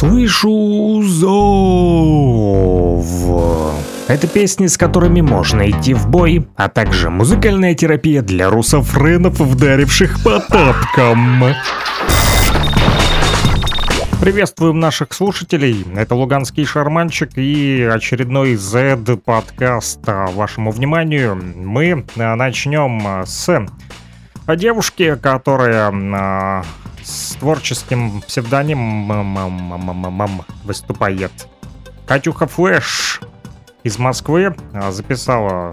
Слышу зов. Это песни, с которыми можно идти в бой, а также музыкальная терапия для русофренов, вдаривших по тапкам. Приветствуем наших слушателей. Это Луганский шарманчик и очередной Z подкаст вашему вниманию. Мы начнем с девушки, которая а, с творческим псевдонимом выступает. Катюха Флэш из Москвы а, записала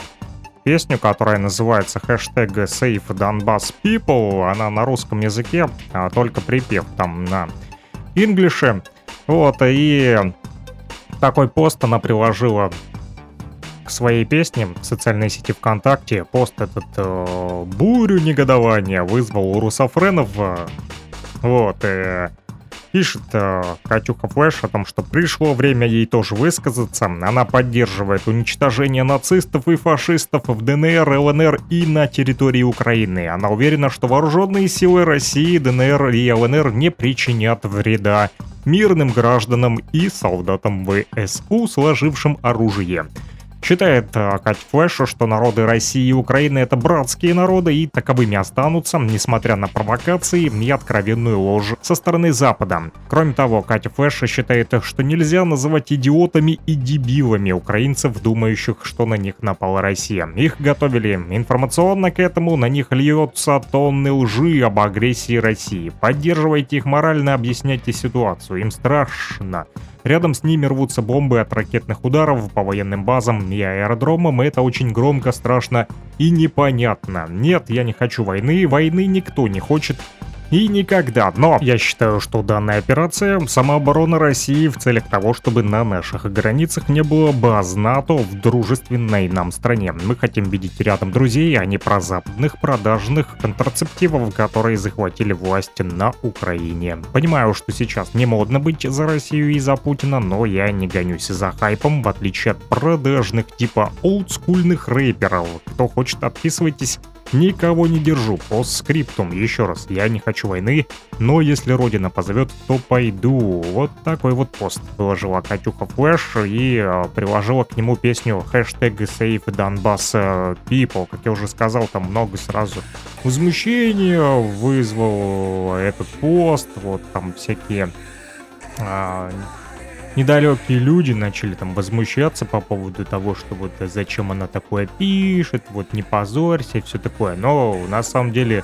песню, которая называется хэштег Save Donbass People. Она на русском языке, а только припев там на инглише. Вот, и такой пост она приложила к своей песне в социальной сети ВКонтакте. Пост этот э, бурю негодования вызвал у русофренов. Вот, и Пишет э, Катюха Флэш о том, что пришло время ей тоже высказаться. Она поддерживает уничтожение нацистов и фашистов в ДНР, ЛНР и на территории Украины. Она уверена, что вооруженные силы России, ДНР и ЛНР не причинят вреда мирным гражданам и солдатам ВСУ, сложившим оружие. Считает э, Кать Флэш, что народы России и Украины это братские народы и таковыми останутся, несмотря на провокации и откровенную ложь со стороны Запада. Кроме того, Катя Флэш считает, что нельзя называть идиотами и дебилами украинцев, думающих, что на них напала Россия. Их готовили информационно к этому, на них льется тонны лжи об агрессии России. Поддерживайте их морально, объясняйте ситуацию, им страшно. Рядом с ними рвутся бомбы от ракетных ударов по военным базам и аэродромам, это очень громко, страшно и непонятно. Нет, я не хочу войны, войны никто не хочет, и никогда. Но я считаю, что данная операция — самооборона России в целях того, чтобы на наших границах не было баз НАТО в дружественной нам стране. Мы хотим видеть рядом друзей, а не прозападных продажных контрацептивов, которые захватили власть на Украине. Понимаю, что сейчас не модно быть за Россию и за Путина, но я не гонюсь за хайпом, в отличие от продажных типа олдскульных рэперов. Кто хочет, отписывайтесь Никого не держу. По скриптум. Еще раз, я не хочу войны, но если Родина позовет, то пойду. Вот такой вот пост выложила Катюха Флэш и э, приложила к нему песню хэштег Save Donbass э, People. Как я уже сказал, там много сразу возмущения вызвал этот пост. Вот там всякие э, недалекие люди начали там возмущаться по поводу того, что вот зачем она такое пишет, вот не позорься и все такое. Но на самом деле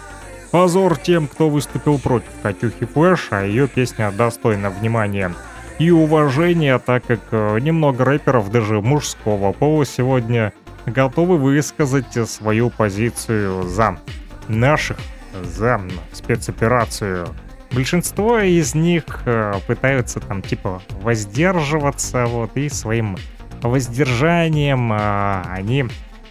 позор тем, кто выступил против Катюхи Флэш, а ее песня достойна внимания и уважения, так как э, немного рэперов даже мужского пола сегодня готовы высказать свою позицию за наших, за спецоперацию большинство из них э, пытаются там типа воздерживаться, вот, и своим воздержанием э, они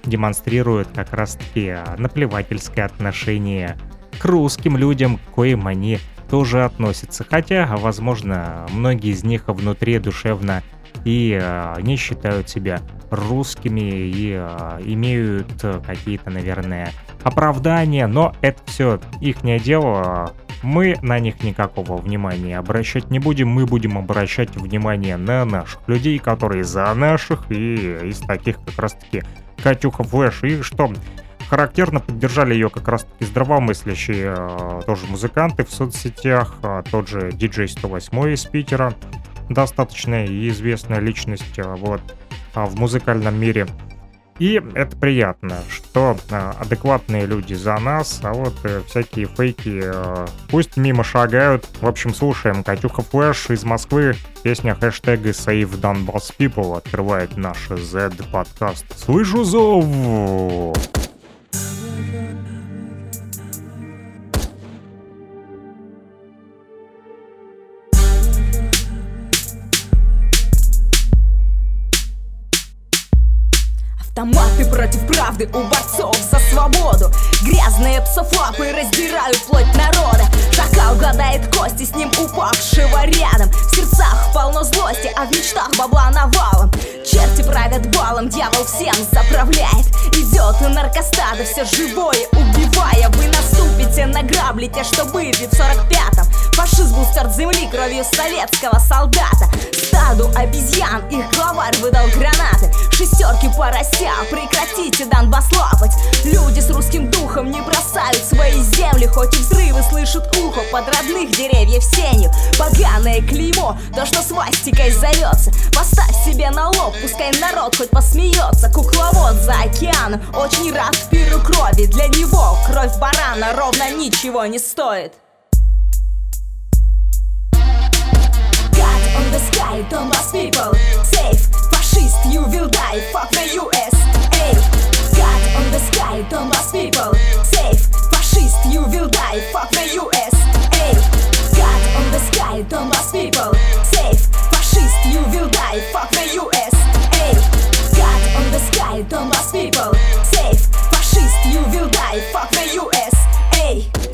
демонстрируют как раз-таки наплевательское отношение к русским людям, к коим они тоже относятся. Хотя, возможно, многие из них внутри душевно и э, не считают себя русскими и э, имеют какие-то, наверное, оправдания, но это все их не дело. Мы на них никакого внимания обращать не будем, мы будем обращать внимание на наших людей, которые за наших, и из таких как раз-таки Катюха Флэш. И что характерно, поддержали ее как раз-таки здравомыслящие э, тоже музыканты в соцсетях, э, тот же DJ 108 из Питера, достаточно известная личность э, вот, в музыкальном мире. И это приятно, что э, адекватные люди за нас, а вот э, всякие фейки э, пусть мимо шагают. В общем, слушаем Катюха Флэш из Москвы. Песня хэштега Save Donbass People открывает наш Z подкаст. Слышу зов! Автоматы против правды у борцов за свободу. Грязные псофлапы раздирают плоть народа. Шакал гадает кости, с ним упавшего рядом. В сердцах полно злости, а в мечтах бабла навалом. Черти правят балом, дьявол всем заправляет. Идет наркостады, все живое убивая. Вы наступите на грабли, те, что были в сорок пятом Фашизм был стерт земли кровью советского солдата. Стаду обезьян их главарь выдал гранаты. Шестерки порося, прекратите Донбасс лапать Люди с русским духом не бросают свои земли Хоть и взрывы слышат ухо под родных деревьев сенью. Поганое клеймо, то что свастикой зовется? Поставь себе на лоб, пускай народ хоть посмеется. Кукловод за океаном, очень рад пиру крови. Для него кровь барана ровно ничего не стоит the sky, Donbass people Safe, fascist, you will die, fuck the USA God on the sky, don't Donbass people Safe, fascist, you will die, fuck the USA God on the sky, don't Donbass people Safe, fascist, you will die, fuck the USA God on the sky, don't Donbass people Safe, fascist, you will die, fuck the USA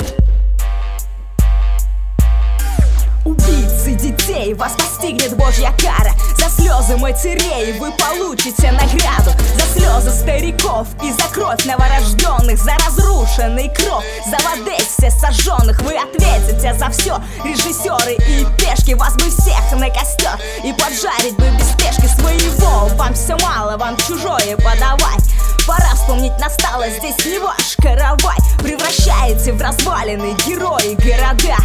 Детей, вас постигнет божья кара. За слезы матерей вы получите награду. За слезы стариков и за кровь новорожденных За разрушенный кров, за в Одессе сожженных Вы ответите за все, режиссеры и пешки Вас бы всех на костер и поджарить бы без спешки Своего. Вам все мало, вам чужое подавать Пора вспомнить настало, здесь не ваш каравай Превращаете в развалины. Герои города.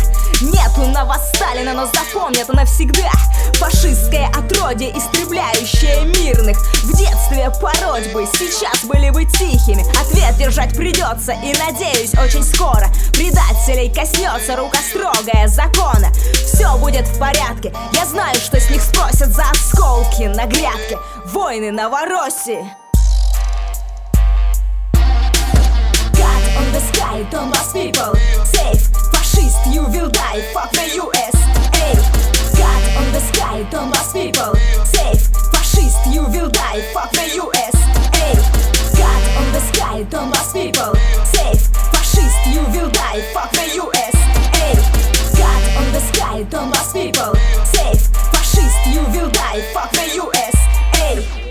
Нету на вас Сталина, но запомнят навсегда. Фашистское отродье, истребляющее мирных. В детстве пороть бы, сейчас были бы тихими. Ответ держать придется и, надеюсь, очень скоро. Предателей коснется рука строгая закона. Все будет в порядке, я знаю, что с них спросят за осколки на грядке. Войны Новороссии the sky, Donbass people Safe, fascist, you will die, fuck the USA God on the sky, Donbass people Safe, fascist, you will die, fuck the USA God on the sky, Donbass people Safe, fascist, you will die, fuck the USA God on the sky, Donbass people Safe, fascist, you will die, fuck the USA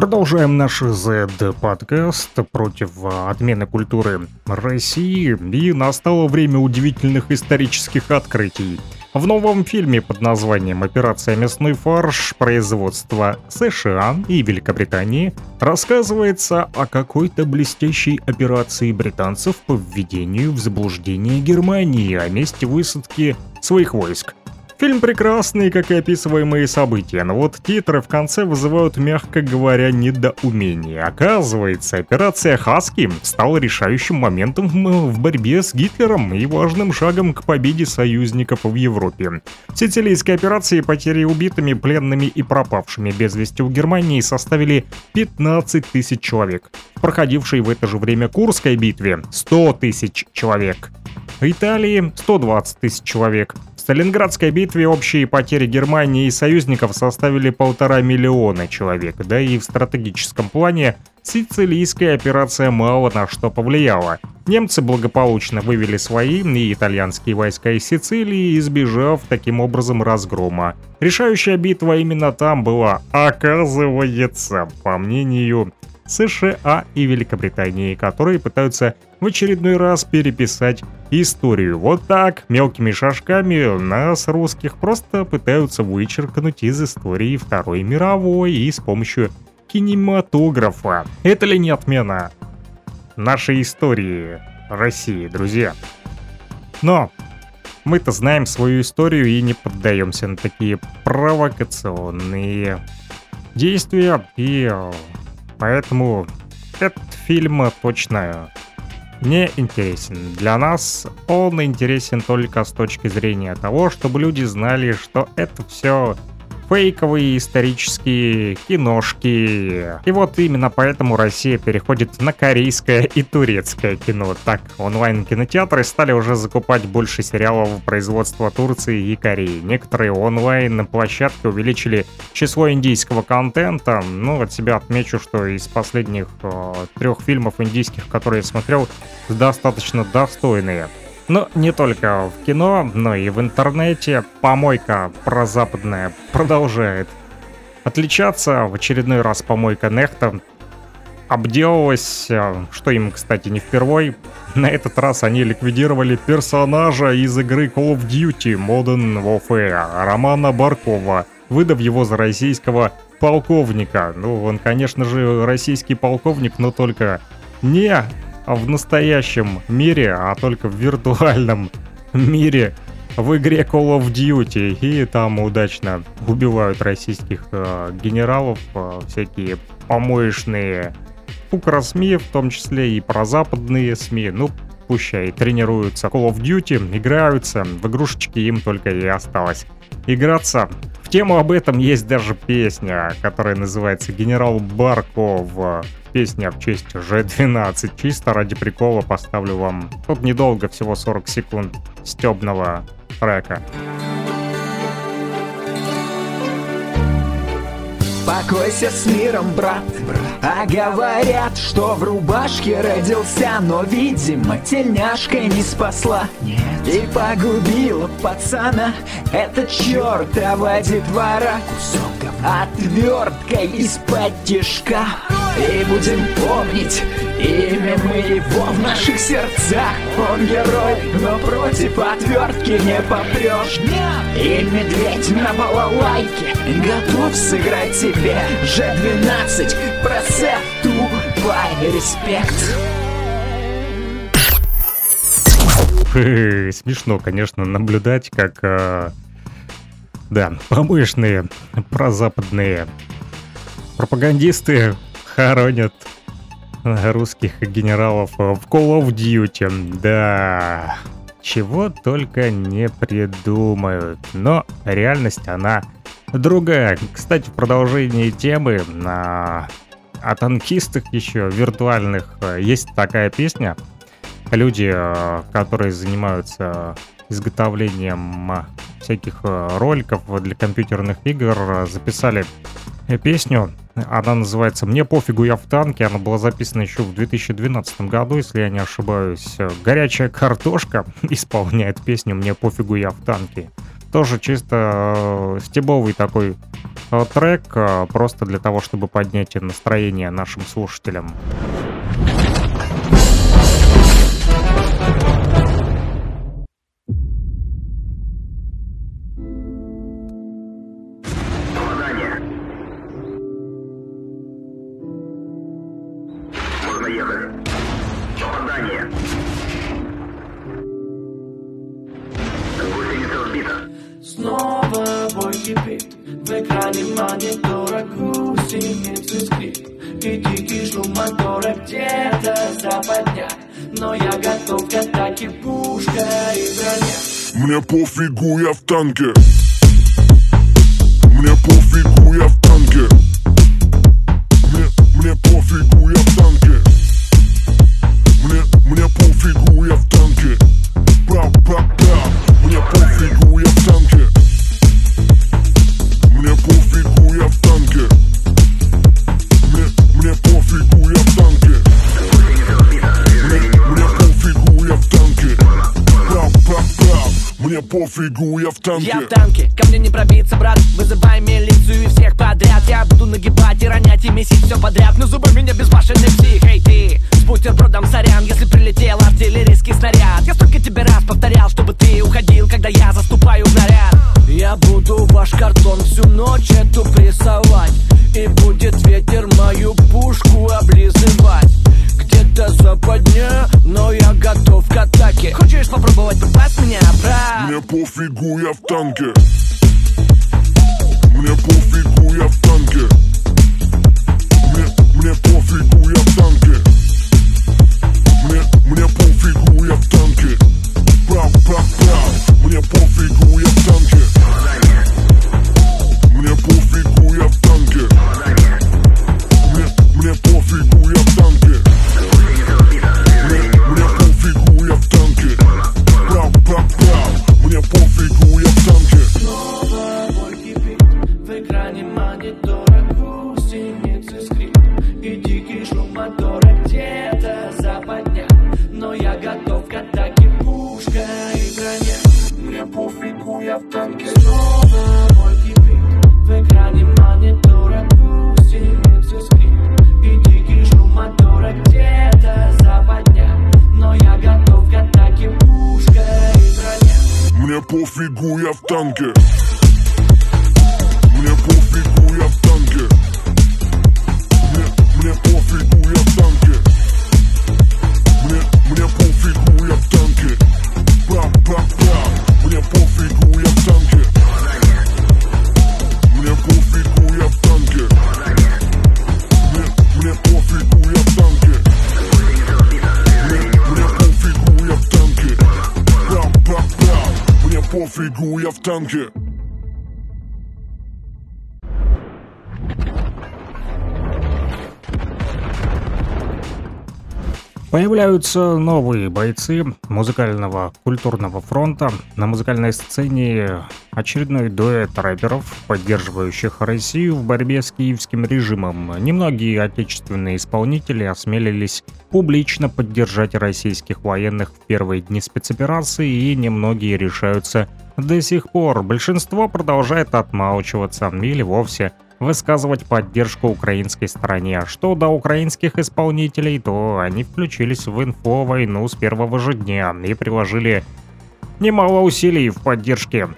Продолжаем наш Z подкаст против отмены культуры России, и настало время удивительных исторических открытий. В новом фильме под названием «Операция мясной фарш» производства США и Великобритании рассказывается о какой-то блестящей операции британцев по введению в заблуждение Германии о месте высадки своих войск. Фильм прекрасный, как и описываемые события, но вот титры в конце вызывают, мягко говоря, недоумение. Оказывается, операция «Хаски» стала решающим моментом в борьбе с Гитлером и важным шагом к победе союзников в Европе. В сицилийской операции потери убитыми, пленными и пропавшими без вести в Германии составили 15 тысяч человек. Проходившей в это же время Курской битве 100 тысяч человек. В Италии 120 тысяч человек. В Сталинградской битве общие потери Германии и союзников составили полтора миллиона человек, да и в стратегическом плане сицилийская операция мало на что повлияла. Немцы благополучно вывели свои и итальянские войска из Сицилии, избежав таким образом разгрома. Решающая битва именно там была, оказывается, по мнению США и Великобритании, которые пытаются в очередной раз переписать историю. Вот так, мелкими шажками, нас, русских, просто пытаются вычеркнуть из истории Второй мировой и с помощью кинематографа. Это ли не отмена нашей истории России, друзья? Но мы-то знаем свою историю и не поддаемся на такие провокационные действия и Поэтому этот фильм точно не интересен. Для нас он интересен только с точки зрения того, чтобы люди знали, что это все фейковые исторические киношки. И вот именно поэтому Россия переходит на корейское и турецкое кино. Так, онлайн-кинотеатры стали уже закупать больше сериалов производства Турции и Кореи. Некоторые онлайн-площадки увеличили число индийского контента. Ну, от себя отмечу, что из последних э, трех фильмов индийских, которые я смотрел, достаточно достойные. Но не только в кино, но и в интернете помойка прозападная продолжает отличаться. В очередной раз помойка Нехта обделалась, э, что им, кстати, не впервой. На этот раз они ликвидировали персонажа из игры Call of Duty Modern Warfare Романа Баркова, выдав его за российского полковника. Ну, он, конечно же, российский полковник, но только не в настоящем мире, а только в виртуальном мире в игре Call of Duty. И там удачно убивают российских э, генералов, э, всякие помоечные СМИ, в том числе и про западные СМИ. Ну, пущай тренируются Call of Duty, играются, в игрушечки им только и осталось играться. В тему об этом есть даже песня, которая называется «Генерал Барков». Песня в честь G12. Чисто ради прикола поставлю вам тут недолго, всего 40 секунд стебного трека. Покойся с миром, брат, А говорят, что в рубашке родился Но, видимо, тельняшка не спасла. Нет. И погубила пацана. Это чертова детвора. Отверткой из-под тишка И будем помнить Имя мы его в наших сердцах. Он герой, но против отвертки не попрешь. И медведь на балалайке. Готов сыграть тебе Ж-12 Процепту Бай, респект. Смешно, конечно, наблюдать, как э, да, помышные прозападные пропагандисты хоронят русских генералов в Call of Duty. Да, чего только не придумают. Но реальность, она другая. Кстати, в продолжении темы на о танкистах еще виртуальных есть такая песня. Люди, которые занимаются изготовлением всяких роликов для компьютерных игр, записали песню она называется «Мне пофигу, я в танке». Она была записана еще в 2012 году, если я не ошибаюсь. «Горячая картошка» исполняет песню «Мне пофигу, я в танке». Тоже чисто э, стебовый такой э, трек, э, просто для того, чтобы поднять настроение нашим слушателям. Пофигу, пофигу, я в пофигу, пофигу, Появляются новые бойцы музыкального культурного фронта. На музыкальной сцене очередной дуэт рэперов, поддерживающих Россию в борьбе с киевским режимом. Немногие отечественные исполнители осмелились публично поддержать российских военных в первые дни спецоперации, и немногие решаются до сих пор. Большинство продолжает отмалчиваться или вовсе высказывать поддержку украинской стороне. Что до украинских исполнителей, то они включились в инфо-войну с первого же дня и приложили немало усилий в поддержке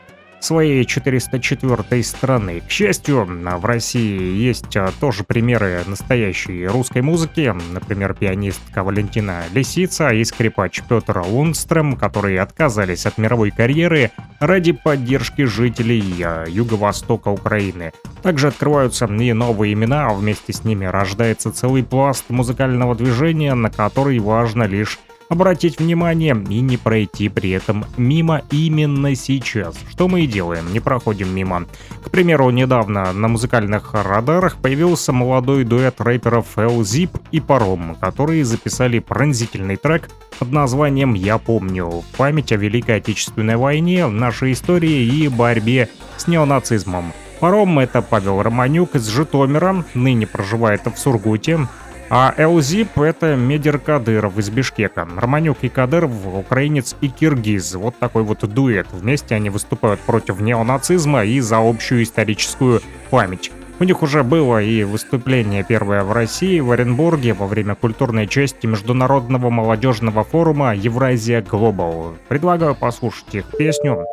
своей 404 страны. К счастью, в России есть а, тоже примеры настоящей русской музыки, например, пианистка Валентина Лисица и скрипач Петр Лундстрем, которые отказались от мировой карьеры ради поддержки жителей а, юго-востока Украины. Также открываются и новые имена, а вместе с ними рождается целый пласт музыкального движения, на который важно лишь обратить внимание и не пройти при этом мимо именно сейчас. Что мы и делаем, не проходим мимо. К примеру, недавно на музыкальных радарах появился молодой дуэт рэперов L-Zip и Паром, которые записали пронзительный трек под названием «Я помню» в память о Великой Отечественной войне, нашей истории и борьбе с неонацизмом. Паром — это Павел Романюк из Житомира, ныне проживает в Сургуте, а Элзип — это Медер Кадыров из Бишкека. Романюк и Кадыров — украинец и киргиз. Вот такой вот дуэт. Вместе они выступают против неонацизма и за общую историческую память. У них уже было и выступление первое в России, в Оренбурге, во время культурной части Международного молодежного форума «Евразия Глобал». Предлагаю послушать их песню.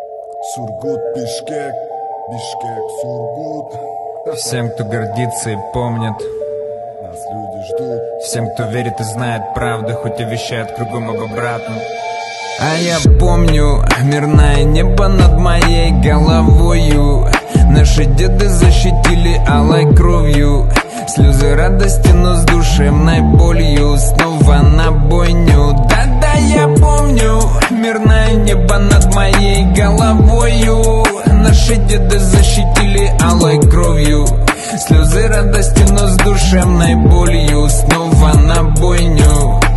Сургут, Бишкек, Бишкек, Сургут Всем, кто гордится и помнит Всем, кто верит и знает правду Хоть и вещает кругом об обратном. А я помню мирное небо над моей головою. Наши деды защитили алой кровью. Слезы радости, но с душевной болью. Снова на бойню. Да-да, я помню Мирное небо над моей головою. Наши деды защитили алой кровью Слезы радости, но с душевной болью Снова на бойню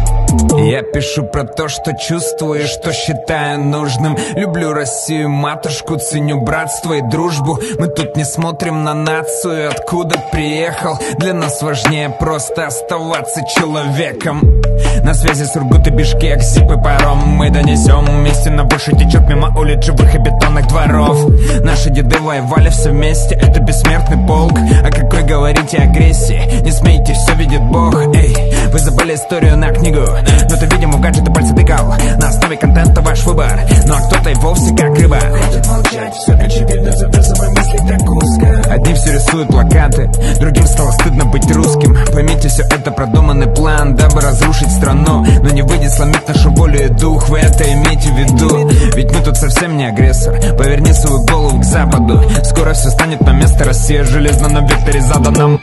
я пишу про то, что чувствую, что считаю нужным. Люблю Россию, матушку, ценю братство и дружбу. Мы тут не смотрим на нацию, откуда приехал. Для нас важнее просто оставаться человеком. На связи Сургут и Бишкек, Зип и паром Мы донесем, истина больше течет мимо улиц живых и бетонных дворов. Наши деды воевали все вместе, это бессмертный полк. О какой говорите агрессии, не смейте, все видит Бог. Эй, вы забыли историю на книгу но ты, видимо, в гаджеты пальцы тыкал. На основе контента ваш выбор. Ну а кто-то и вовсе как рыба. Хватит молчать, все очевидно Забрасывай мысли так узко. Одни все рисуют плакаты Другим стало стыдно быть русским. Поймите, все это продуманный план Дабы разрушить страну. Но не выйдет сломить нашу волю и дух Вы это имейте в виду. Ведь мы тут совсем не агрессор. Поверни свою голову к западу. Скоро все станет на место Россия железно на векторе заданном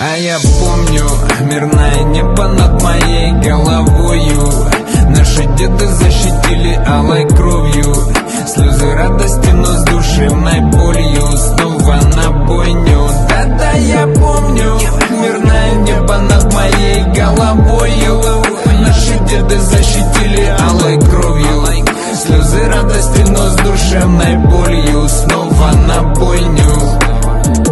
а я помню мирное небо над моей головою. Наши деды защитили алой кровью. Слезы радости, но с душевной болью. Снова на бойню. Да-да, я помню мирное небо над моей головою. Наши деды защитили алой кровью. Слезы радости, но с душевной болью. Снова на бойню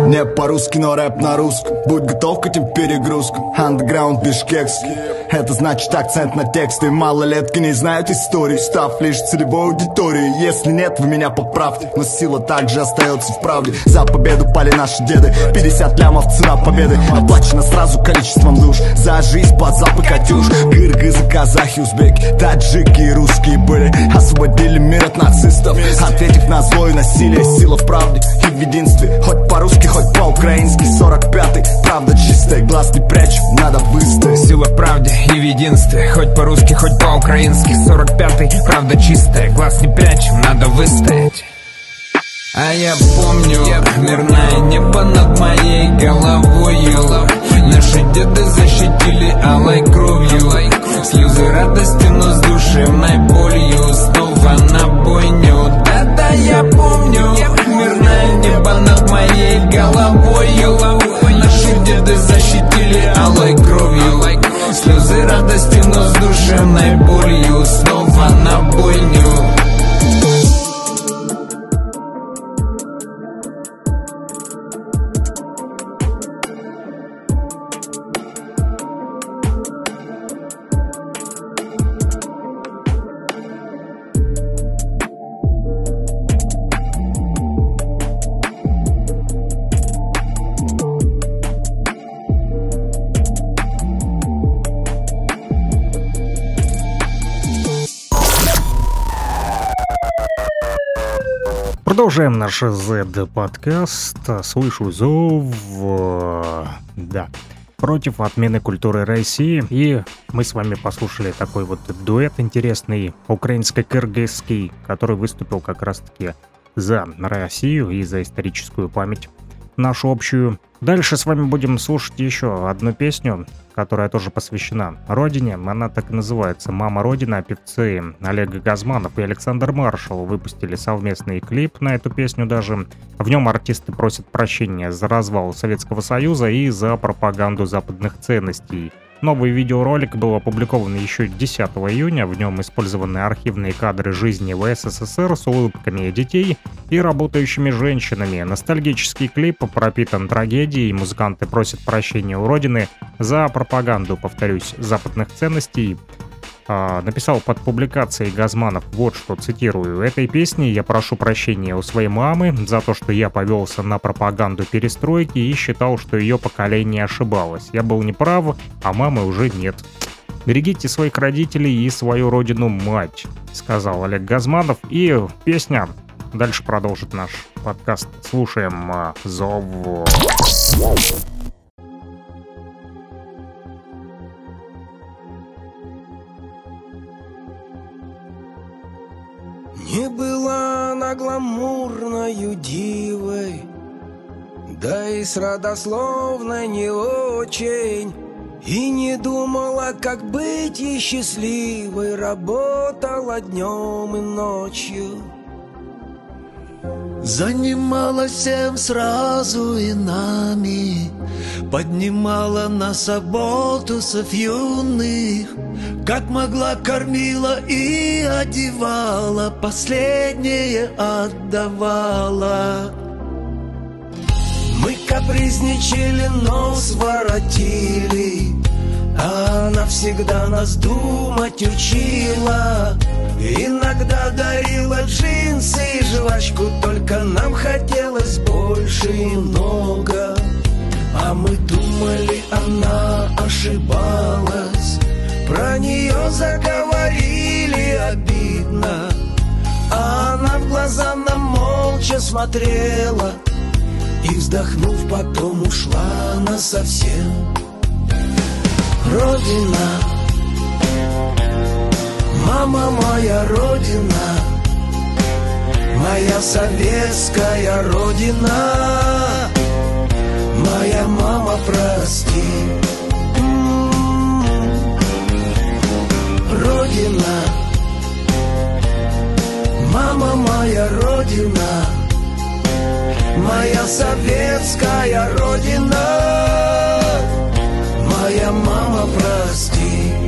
не по-русски, но рэп на русском. Будь готов к этим перегрузкам. Андеграунд бишкекский Это значит акцент на тексты. Малолетки не знают истории Став лишь целевой аудиторией. Если нет, вы меня поправьте. Но сила также остается в правде. За победу пали наши деды. 50 лямов цена победы. Оплачено сразу количеством душ. За жизнь под запы Катюш. Кыргызы, казахи, узбеки. Таджики и русские были. Освободили мир от нацистов. На зло и насилие Сила в правде и в единстве. Хоть по-русски, хоть по-украински. 45-й, правда чистая Глаз не прячь, надо выстоять Сила в правде и в единстве. Хоть по-русски, хоть по-украински. 45-й, правда чистая. Глаз не прячь, надо выстоять. А я помню мирное небо над моей головою Наши деды защитили алой кровью. Слезы радости, но с душевной болью. Снова на бойню. Да-да, я помню Мирное небо над моей головою Наши деды защитили алой кровью Слезы радости, но с душевной болью Снова на бойню Продолжаем наш Z-подкаст. Слышу зов... Да. Против отмены культуры России. И мы с вами послушали такой вот дуэт интересный, украинско-кыргызский, который выступил как раз-таки за Россию и за историческую память нашу общую. Дальше с вами будем слушать еще одну песню, которая тоже посвящена родине. Она так и называется «Мама Родина». Певцы Олег Газманов и Александр Маршал выпустили совместный клип на эту песню даже. В нем артисты просят прощения за развал Советского Союза и за пропаганду западных ценностей – Новый видеоролик был опубликован еще 10 июня. В нем использованы архивные кадры жизни в СССР с улыбками детей и работающими женщинами. Ностальгический клип пропитан трагедией. Музыканты просят прощения у родины за пропаганду, повторюсь, западных ценностей а, написал под публикацией Газманов вот что, цитирую, «Этой песней я прошу прощения у своей мамы за то, что я повелся на пропаганду перестройки и считал, что ее поколение ошибалось. Я был неправ, а мамы уже нет». «Берегите своих родителей и свою родину-мать», — сказал Олег Газманов. И песня дальше продолжит наш подкаст. Слушаем а, «Зов». Не была она гламурною дивой, Да и с родословной не очень, И не думала, как быть ей счастливой, Работала днем и ночью. Занималась всем сразу и нами, Поднимала нас оболтусов юных, Как могла кормила и одевала, Последнее отдавала. Мы капризничали, нос воротили, А она всегда нас думать учила. Иногда дарила джинсы и жвачку Только нам хотелось больше и много. А мы думали, она ошибалась. Про нее заговорили обидно. А она в глаза нам молча смотрела И вздохнув, потом ушла она совсем. Родина Мама моя родина, моя советская родина, моя мама, прости. Родина, мама моя родина, моя советская родина, моя мама, прости.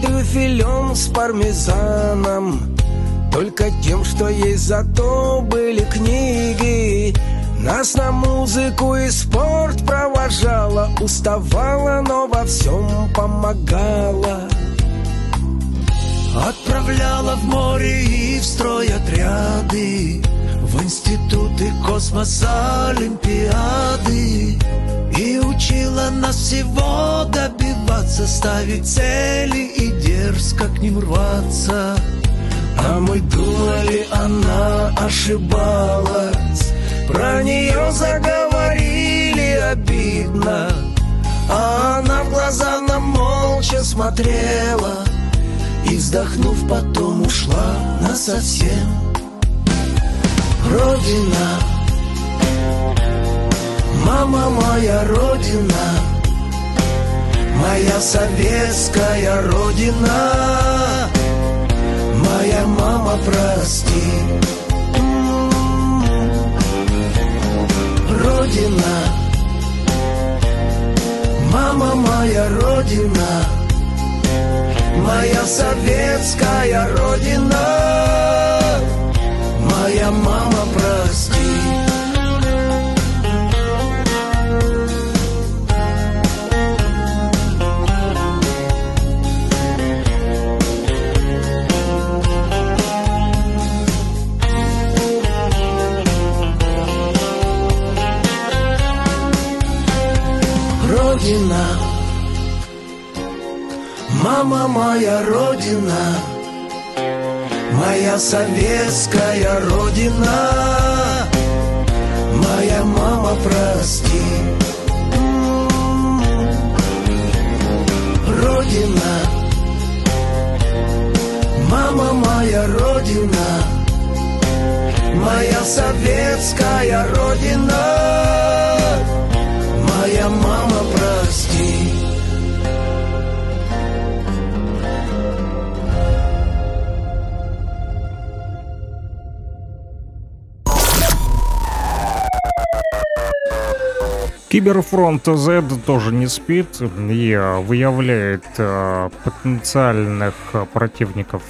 Трюфелем с пармезаном. Только тем, что есть зато были книги. Нас на музыку и спорт провожала Уставала, но во всем помогала. Отправляла в море и в строй отряды В институты космоса Олимпиады И учила нас всего добиваться Ставить цели и дерзко к ним рваться. А мы думали, она ошибалась. Про нее заговорили обидно. А она в глаза нам молча смотрела. И вздохнув потом ушла насовсем. Родина. Мама моя родина Моя советская родина. Моя мама, прости. Родина. Мама моя родина. Моя советская родина. Моя мама, Мама моя родина Моя советская родина. Моя мама, прости. Родина. Мама моя родина Моя советская родина. Моя мама, Киберфронт Z тоже не спит и э, выявляет э, потенциальных э, противников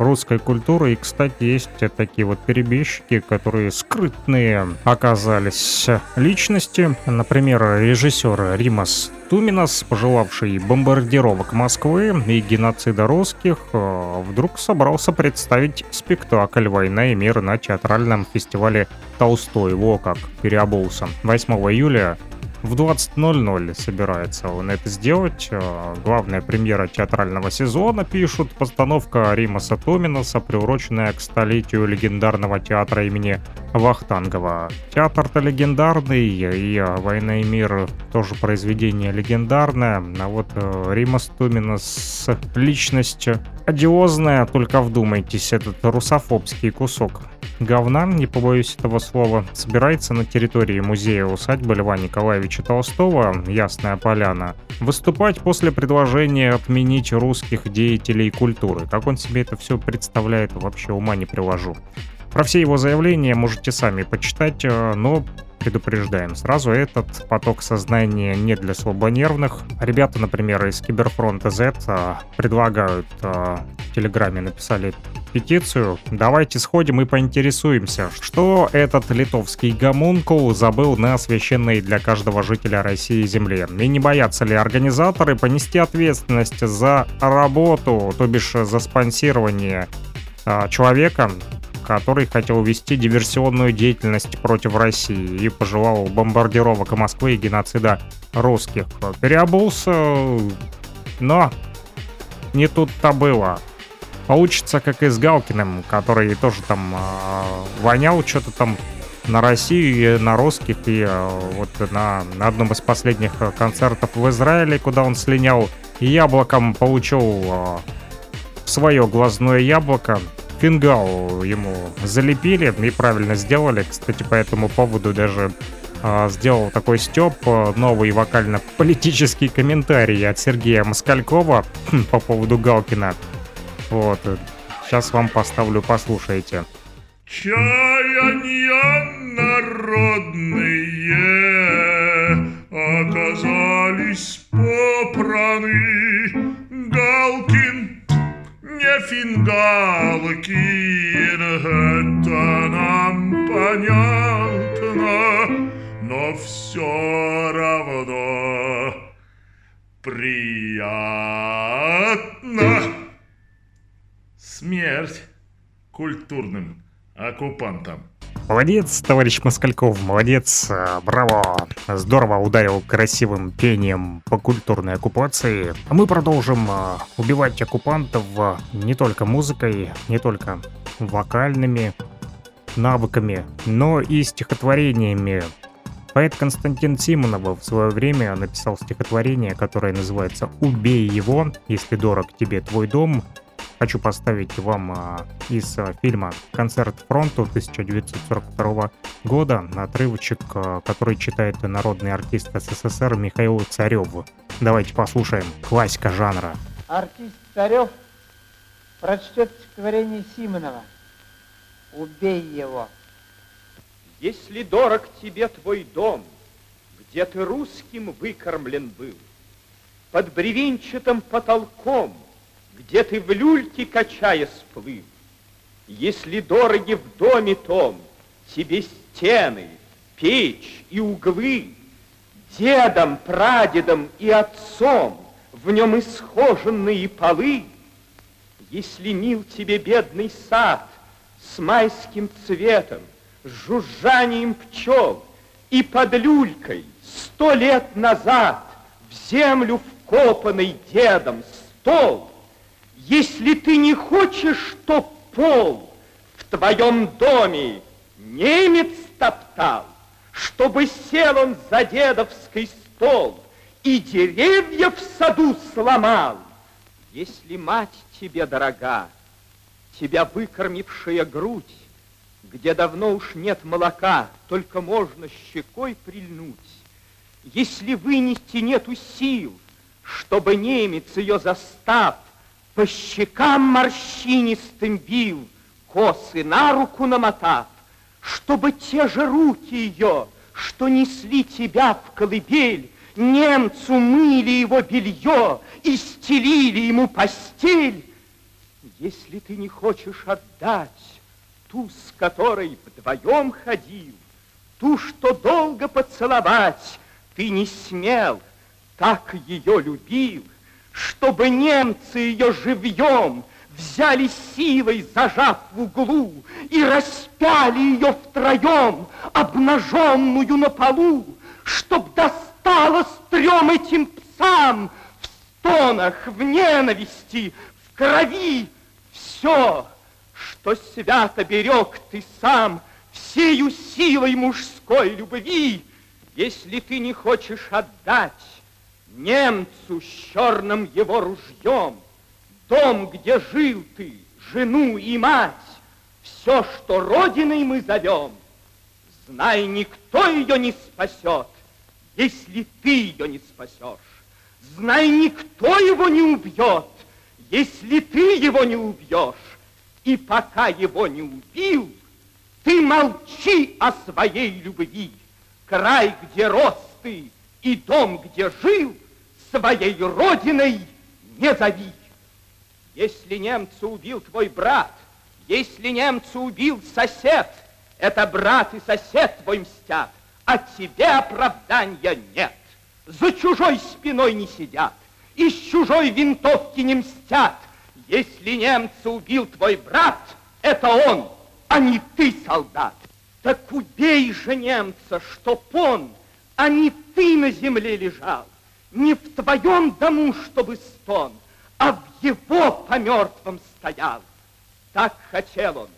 русской культуры. И, кстати, есть такие вот перебежчики, которые скрытные оказались личности. Например, режиссер Римас Туминас, пожелавший бомбардировок Москвы и геноцида русских, э, вдруг собрался представить спектакль «Война и мир» на театральном фестивале Толстой. Во как переобулся. 8 июля в 20.00 собирается он это сделать. Э, Главная премьера театрального сезона, пишут. Постановка Рима Сатоминаса, приуроченная к столетию легендарного театра имени Вахтангова. Театр-то легендарный, и э, «Война и мир» тоже произведение легендарное. А вот э, Рима Сатоминас личность одиозная, только вдумайтесь, этот русофобский кусок говна, не побоюсь этого слова, собирается на территории музея усадьбы Льва Николаевича Толстого «Ясная поляна» выступать после предложения отменить русских деятелей культуры. Как он себе это все представляет, вообще ума не привожу. Про все его заявления можете сами почитать, э, но предупреждаем сразу, этот поток сознания не для слабонервных. Ребята, например, из Киберфронта Z а, предлагают, а, в Телеграме написали петицию. Давайте сходим и поинтересуемся, что этот литовский гомункул забыл на священной для каждого жителя России земле. И не боятся ли организаторы понести ответственность за работу, то бишь за спонсирование человека, который хотел вести диверсионную деятельность против России и пожелал бомбардировок Москвы и геноцида русских. Переобулся, но не тут-то было. Получится, как и с Галкиным, который тоже там э, вонял что-то там на Россию и на русских. И э, вот на, на одном из последних концертов в Израиле, куда он слинял, яблоком получил э, свое глазное яблоко фингал ему залепили и правильно сделали. Кстати, по этому поводу даже э, сделал такой степ э, новый вокально-политический комментарий от Сергея Москалькова по поводу Галкина. Вот. Сейчас вам поставлю, послушайте. Чаяния народные оказались попраны. Галкин не фингалкин, это нам понятно, но все равно приятно. Смерть культурным оккупантам. Молодец, товарищ Москальков, молодец, браво. Здорово ударил красивым пением по культурной оккупации. А мы продолжим а, убивать оккупантов а, не только музыкой, не только вокальными навыками, но и стихотворениями. Поэт Константин Симонов в свое время написал стихотворение, которое называется «Убей его, если дорог тебе твой дом», хочу поставить вам а, из а, фильма «Концерт фронту» 1942 года отрывочек, а, который читает народный артист СССР Михаил Царев. Давайте послушаем классика жанра. Артист Царев прочтет стихотворение Симонова «Убей его». Если дорог тебе твой дом, где ты русским выкормлен был, под бревенчатым потолком — где ты в люльке, качая сплыл. Если дороги в доме том тебе стены, печь и углы, дедом, прадедом и отцом в нем исхоженные полы, если мил тебе бедный сад с майским цветом, с жужжанием пчел и под люлькой сто лет назад в землю вкопанный дедом стол, если ты не хочешь, чтоб пол в твоем доме немец топтал, чтобы сел он за дедовский стол и деревья в саду сломал, если мать тебе дорога, тебя выкормившая грудь, где давно уж нет молока, только можно щекой прильнуть, если вынести нету сил, чтобы немец ее застав, по щекам морщинистым бил, косы на руку намотав, чтобы те же руки ее, что несли тебя в колыбель, немцу мыли его белье и стелили ему постель. Если ты не хочешь отдать ту, с которой вдвоем ходил, ту, что долго поцеловать ты не смел, так ее любил, чтобы немцы ее живьем взяли силой, зажав в углу, и распяли ее втроем, обнаженную на полу, чтоб досталось трем этим псам в стонах, в ненависти, в крови. Все, что свято берег ты сам всею силой мужской любви, если ты не хочешь отдать немцу с черным его ружьем, дом, где жил ты, жену и мать, все, что родиной мы зовем, знай, никто ее не спасет, если ты ее не спасешь. Знай, никто его не убьет, если ты его не убьешь. И пока его не убил, ты молчи о своей любви. Край, где рос ты, и дом, где жил, своей родиной не зови. Если немца убил твой брат, если немца убил сосед, это брат и сосед твой мстят, а тебе оправдания нет. За чужой спиной не сидят, из чужой винтовки не мстят. Если немца убил твой брат, это он, а не ты, солдат. Так убей же немца, чтоб он, а не ты на земле лежал не в твоем дому, чтобы стон, а в его по мертвым стоял. Так хотел он,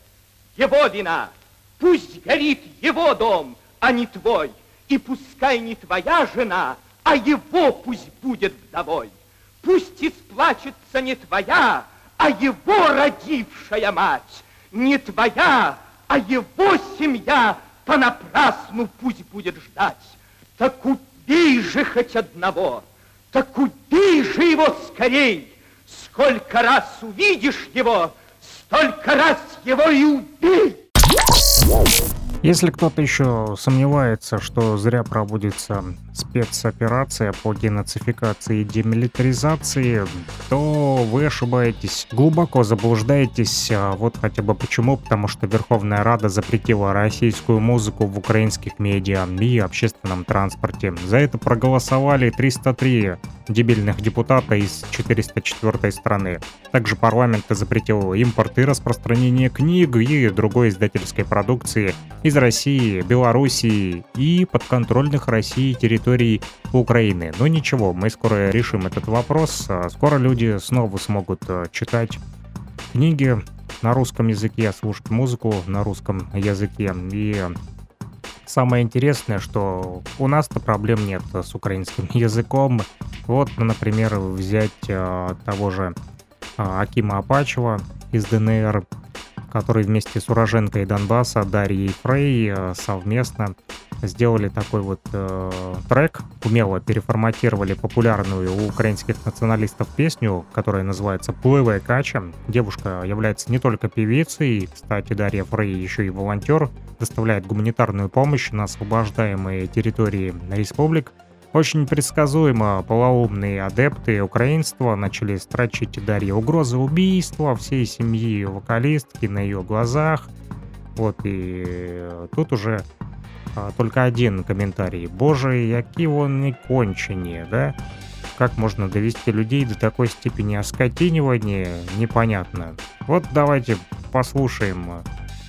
его вина, пусть горит его дом, а не твой, и пускай не твоя жена, а его пусть будет вдовой. Пусть исплачется не твоя, а его родившая мать, не твоя, а его семья понапрасну пусть будет ждать. Так убей же хоть одного, так убей же его скорей. Сколько раз увидишь его, столько раз его и убей. Если кто-то еще сомневается, что зря проводится спецоперация по денацификации и демилитаризации, то вы ошибаетесь, глубоко заблуждаетесь. А вот хотя бы почему, потому что Верховная Рада запретила российскую музыку в украинских медиа и общественном транспорте. За это проголосовали 303 дебильных депутата из 404 страны. Также парламент запретил импорт и распространение книг и другой издательской продукции из России, Белоруссии и подконтрольных России территорий Украины. Но ничего, мы скоро решим этот вопрос. Скоро люди снова смогут э, читать книги на русском языке, слушать музыку на русском языке. И самое интересное, что у нас-то проблем нет с украинским языком. Вот, например, взять э, того же Акима Апачева из ДНР, который вместе с уроженкой Донбасса Дарьей Фрей совместно сделали такой вот э, трек, умело переформатировали популярную у украинских националистов песню, которая называется «Плывая кача». Девушка является не только певицей, кстати, Дарья Фрей еще и волонтер, доставляет гуманитарную помощь на освобождаемые территории республик, очень предсказуемо полоумные адепты украинства начали строчить Дарье угрозы убийства всей семьи вокалистки на ее глазах. Вот и тут уже только один комментарий. Боже, які вони кончені, да? Как можно довести людей до такой степени оскотинивания, непонятно. Вот давайте послушаем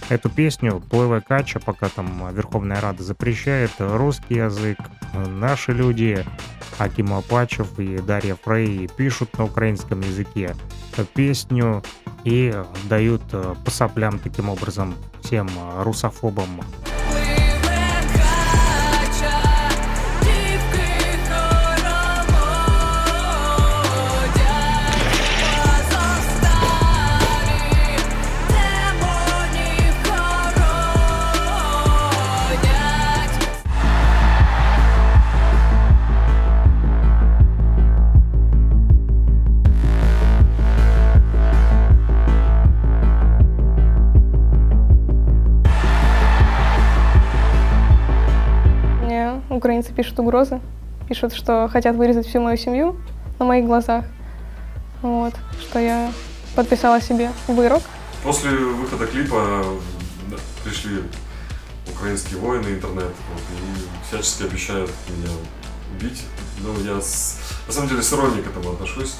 эту песню «Плывай кача», пока там Верховная Рада запрещает русский язык. Наши люди, Аким Апачев и Дарья Фрей, пишут на украинском языке песню и дают по соплям таким образом всем русофобам. Украинцы пишут угрозы, пишут, что хотят вырезать всю мою семью на моих глазах. Вот, что я подписала себе вырок. После выхода клипа пришли украинские воины, интернет, вот, и всячески обещают меня убить. Но я с, на самом деле с иронией к этому отношусь.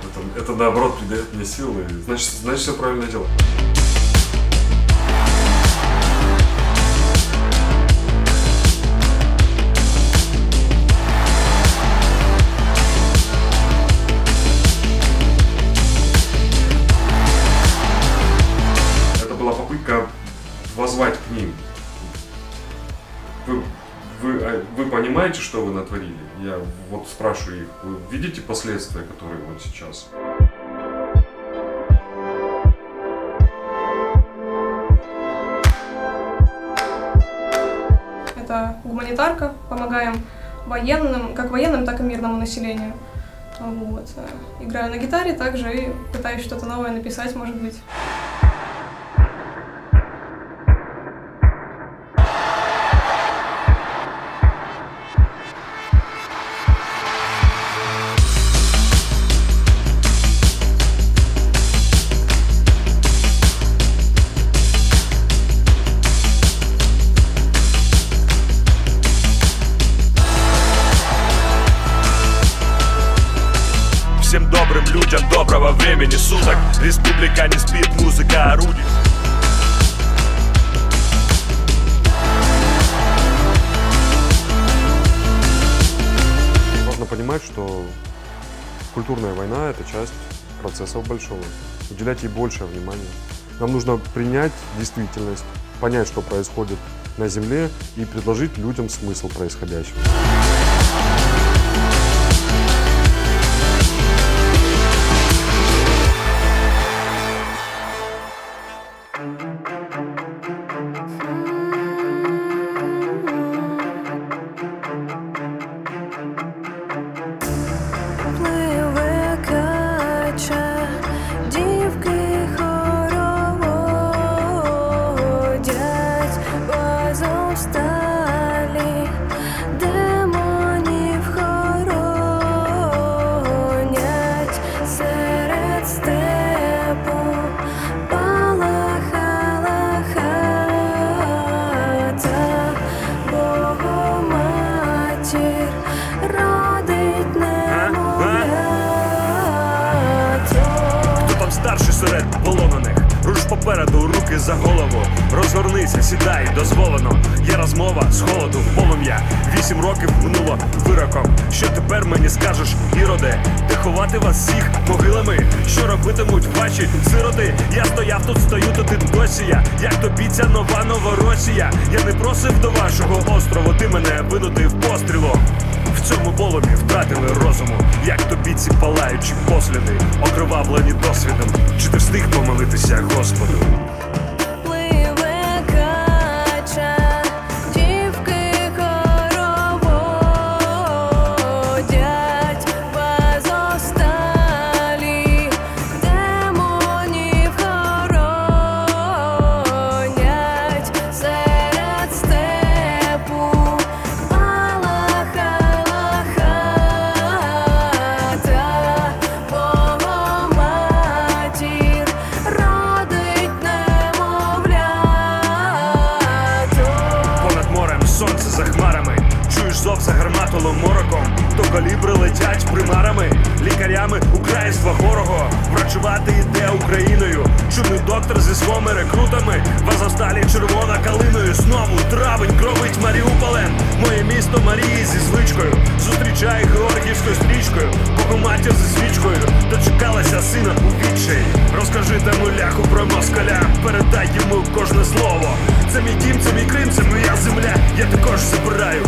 Это, это наоборот придает мне силы. Значит, значит, все правильно делаю. Понимаете, что вы натворили? Я вот спрашиваю их, вы видите последствия, которые вот сейчас? Это гуманитарка, помогаем военным, как военным, так и мирному населению. Вот. Играю на гитаре также и пытаюсь что-то новое написать, может быть. Республика не спит, музыка орудий Важно понимать, что культурная война – это часть процессов большого. Уделять ей больше внимания. Нам нужно принять действительность, понять, что происходит на Земле и предложить людям смысл происходящего. Полонених. Руш попереду, руки за голову. Розгорнися, сідай, дозволено. Є розмова з холоду, полум'я. Вісім років минуло вироком. Що тепер мені скажеш, іроде? Де ховати вас всіх могилами? Що робитимуть ваші сироти? Я стояв тут, стою тут і досі я. Як тобі ця нова новоросія? Я не просив до вашого острову, ти мене винудив пострілом. В цьому полумі втратили розуму, як тобі ці палаючі посліди, окривавлені досвідом. Чи ти встиг помолитися Господу? То калібри летять примарами, лікарями українства хорого. Врачувати йде Україною. Чудний доктор зі своїми рекрутами. В Азовсталі червона калиною. Знову травень кровить Маріуполем. Моє місто Марії зі звичкою. Зустрічає Георгіївською стрічкою. Богоматір зі свічкою. Дочекалася сина у відчаї. Розкажи тому ляху про москаля. Передай йому кожне слово. Це мій дім, це мій Крим, це моя земля. Я також забираю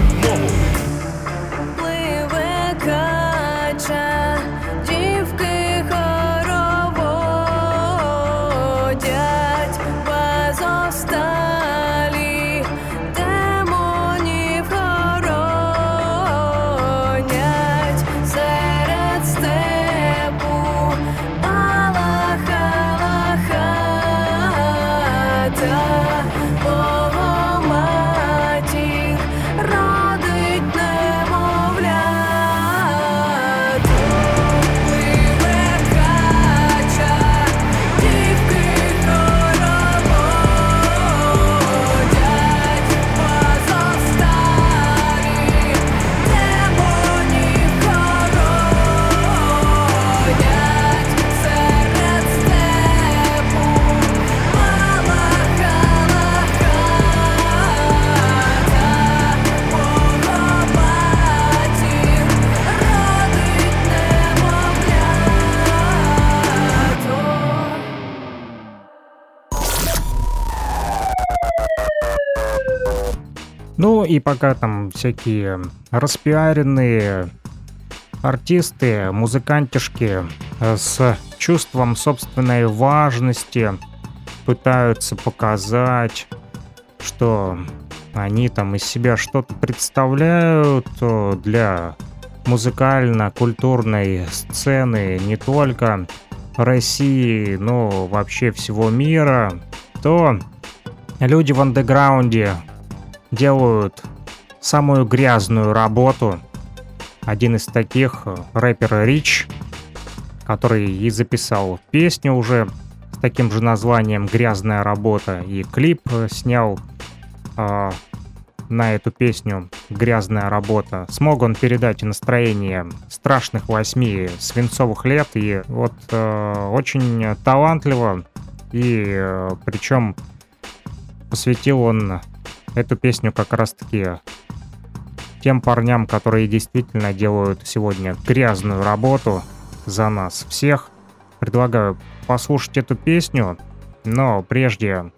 и пока там всякие распиаренные артисты, музыкантишки э, с чувством собственной важности пытаются показать, что они там из себя что-то представляют э, для музыкально-культурной сцены не только России, но вообще всего мира, то люди в андеграунде делают самую грязную работу. Один из таких э, рэпер Рич, который и записал песню уже с таким же названием «Грязная работа» и клип э, снял э, на эту песню «Грязная работа». Смог он передать настроение страшных восьми свинцовых лет и вот э, очень талантливо и э, причем посвятил он эту песню как раз-таки тем парням, которые действительно делают сегодня грязную работу за нас всех. Предлагаю послушать эту песню, но прежде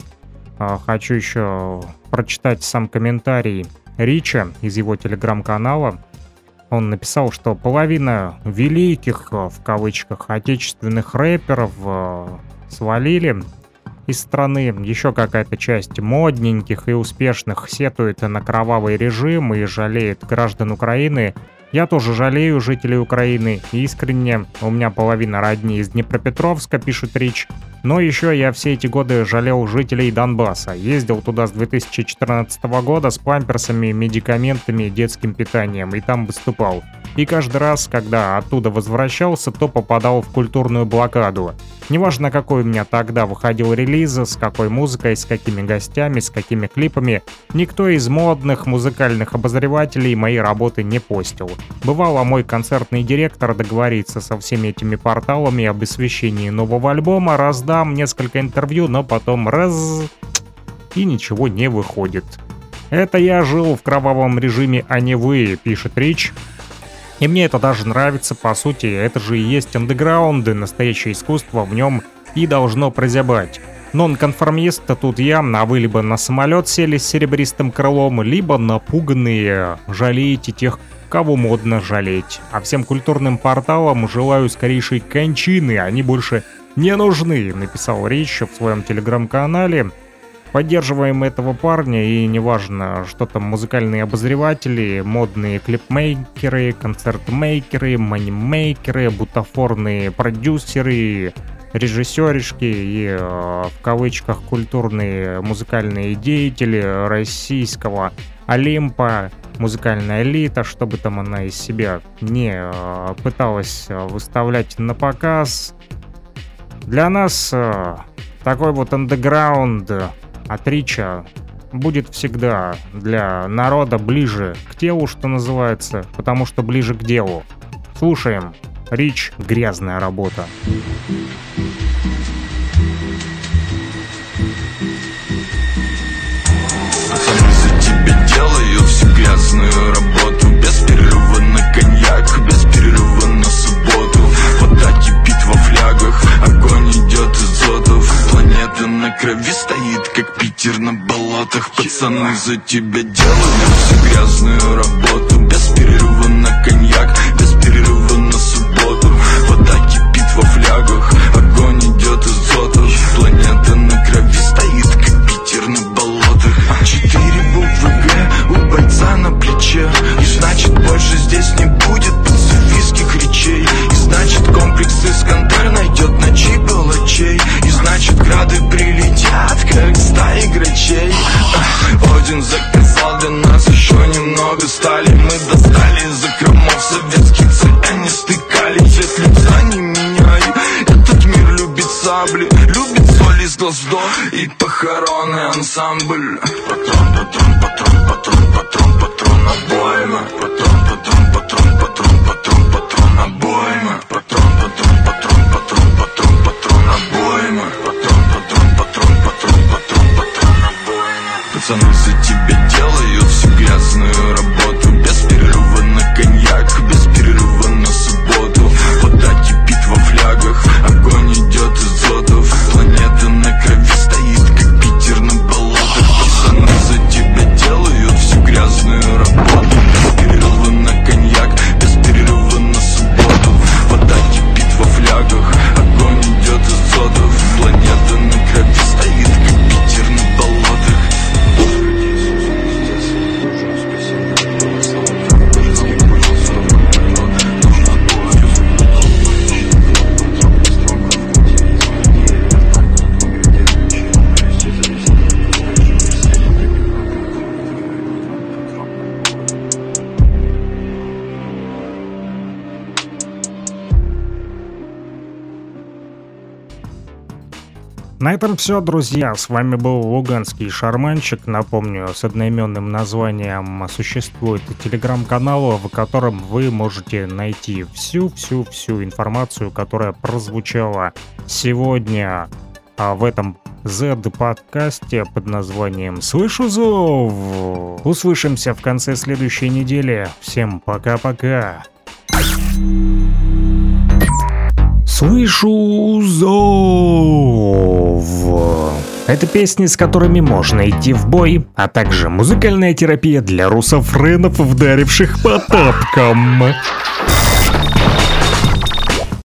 а, хочу еще прочитать сам комментарий Рича из его телеграм-канала. Он написал, что половина великих, а, в кавычках, отечественных рэперов а, свалили из страны. Еще какая-то часть модненьких и успешных сетует на кровавый режим и жалеет граждан Украины. Я тоже жалею жителей Украины. Искренне. У меня половина родни из Днепропетровска, пишет Рич. Но еще я все эти годы жалел жителей Донбасса. Ездил туда с 2014 года с памперсами, медикаментами детским питанием. И там выступал. И каждый раз, когда оттуда возвращался, то попадал в культурную блокаду. Неважно, какой у меня тогда выходил релиз, с какой музыкой, с какими гостями, с какими клипами, никто из модных музыкальных обозревателей мои работы не постил. Бывало, мой концертный директор договорится со всеми этими порталами об освещении нового альбома, раздам несколько интервью, но потом раз... и ничего не выходит. Это я жил в кровавом режиме, а не вы, пишет Рич. И мне это даже нравится, по сути, это же и есть андеграунд, и настоящее искусство в нем и должно прозябать. Нонконформист тут я, а вы либо на самолет сели с серебристым крылом, либо напуганные жалеете тех, кого модно жалеть. А всем культурным порталам желаю скорейшей кончины, они больше не нужны, написал Рич в своем телеграм-канале. Поддерживаем этого парня, и неважно, что там музыкальные обозреватели, модные клипмейкеры, концертмейкеры, манимейкеры, бутафорные продюсеры, режиссеришки и э, в кавычках культурные музыкальные деятели российского Олимпа, музыкальная элита, чтобы там она из себя не э, пыталась выставлять на показ. Для нас э, такой вот андеграунд от Рича будет всегда для народа ближе к телу, что называется, потому что ближе к делу. Слушаем. Рич «Грязная работа». Тебя делают всю грязную работу Планета на крови стоит, как Питер на болотах. Пацаны за тебя делают всю грязную работу. Без перерыва на коньяк, значит грады прилетят, как стаи грачей. Один заказал для нас еще немного стали Мы достали из закромов советских цианисты калий Цвет лица не меняй, этот мир любит сабли Любит соль из глаз вдох и похоронный ансамбль На этом все, друзья. С вами был Луганский Шарманчик. Напомню, с одноименным названием существует телеграм-канал, в котором вы можете найти всю-всю-всю информацию, которая прозвучала сегодня а в этом Z-подкасте под названием «Слышу зов». Услышимся в конце следующей недели. Всем пока-пока. Слышу зов. Это песни, с которыми можно идти в бой, а также музыкальная терапия для русофренов, вдаривших по тапкам.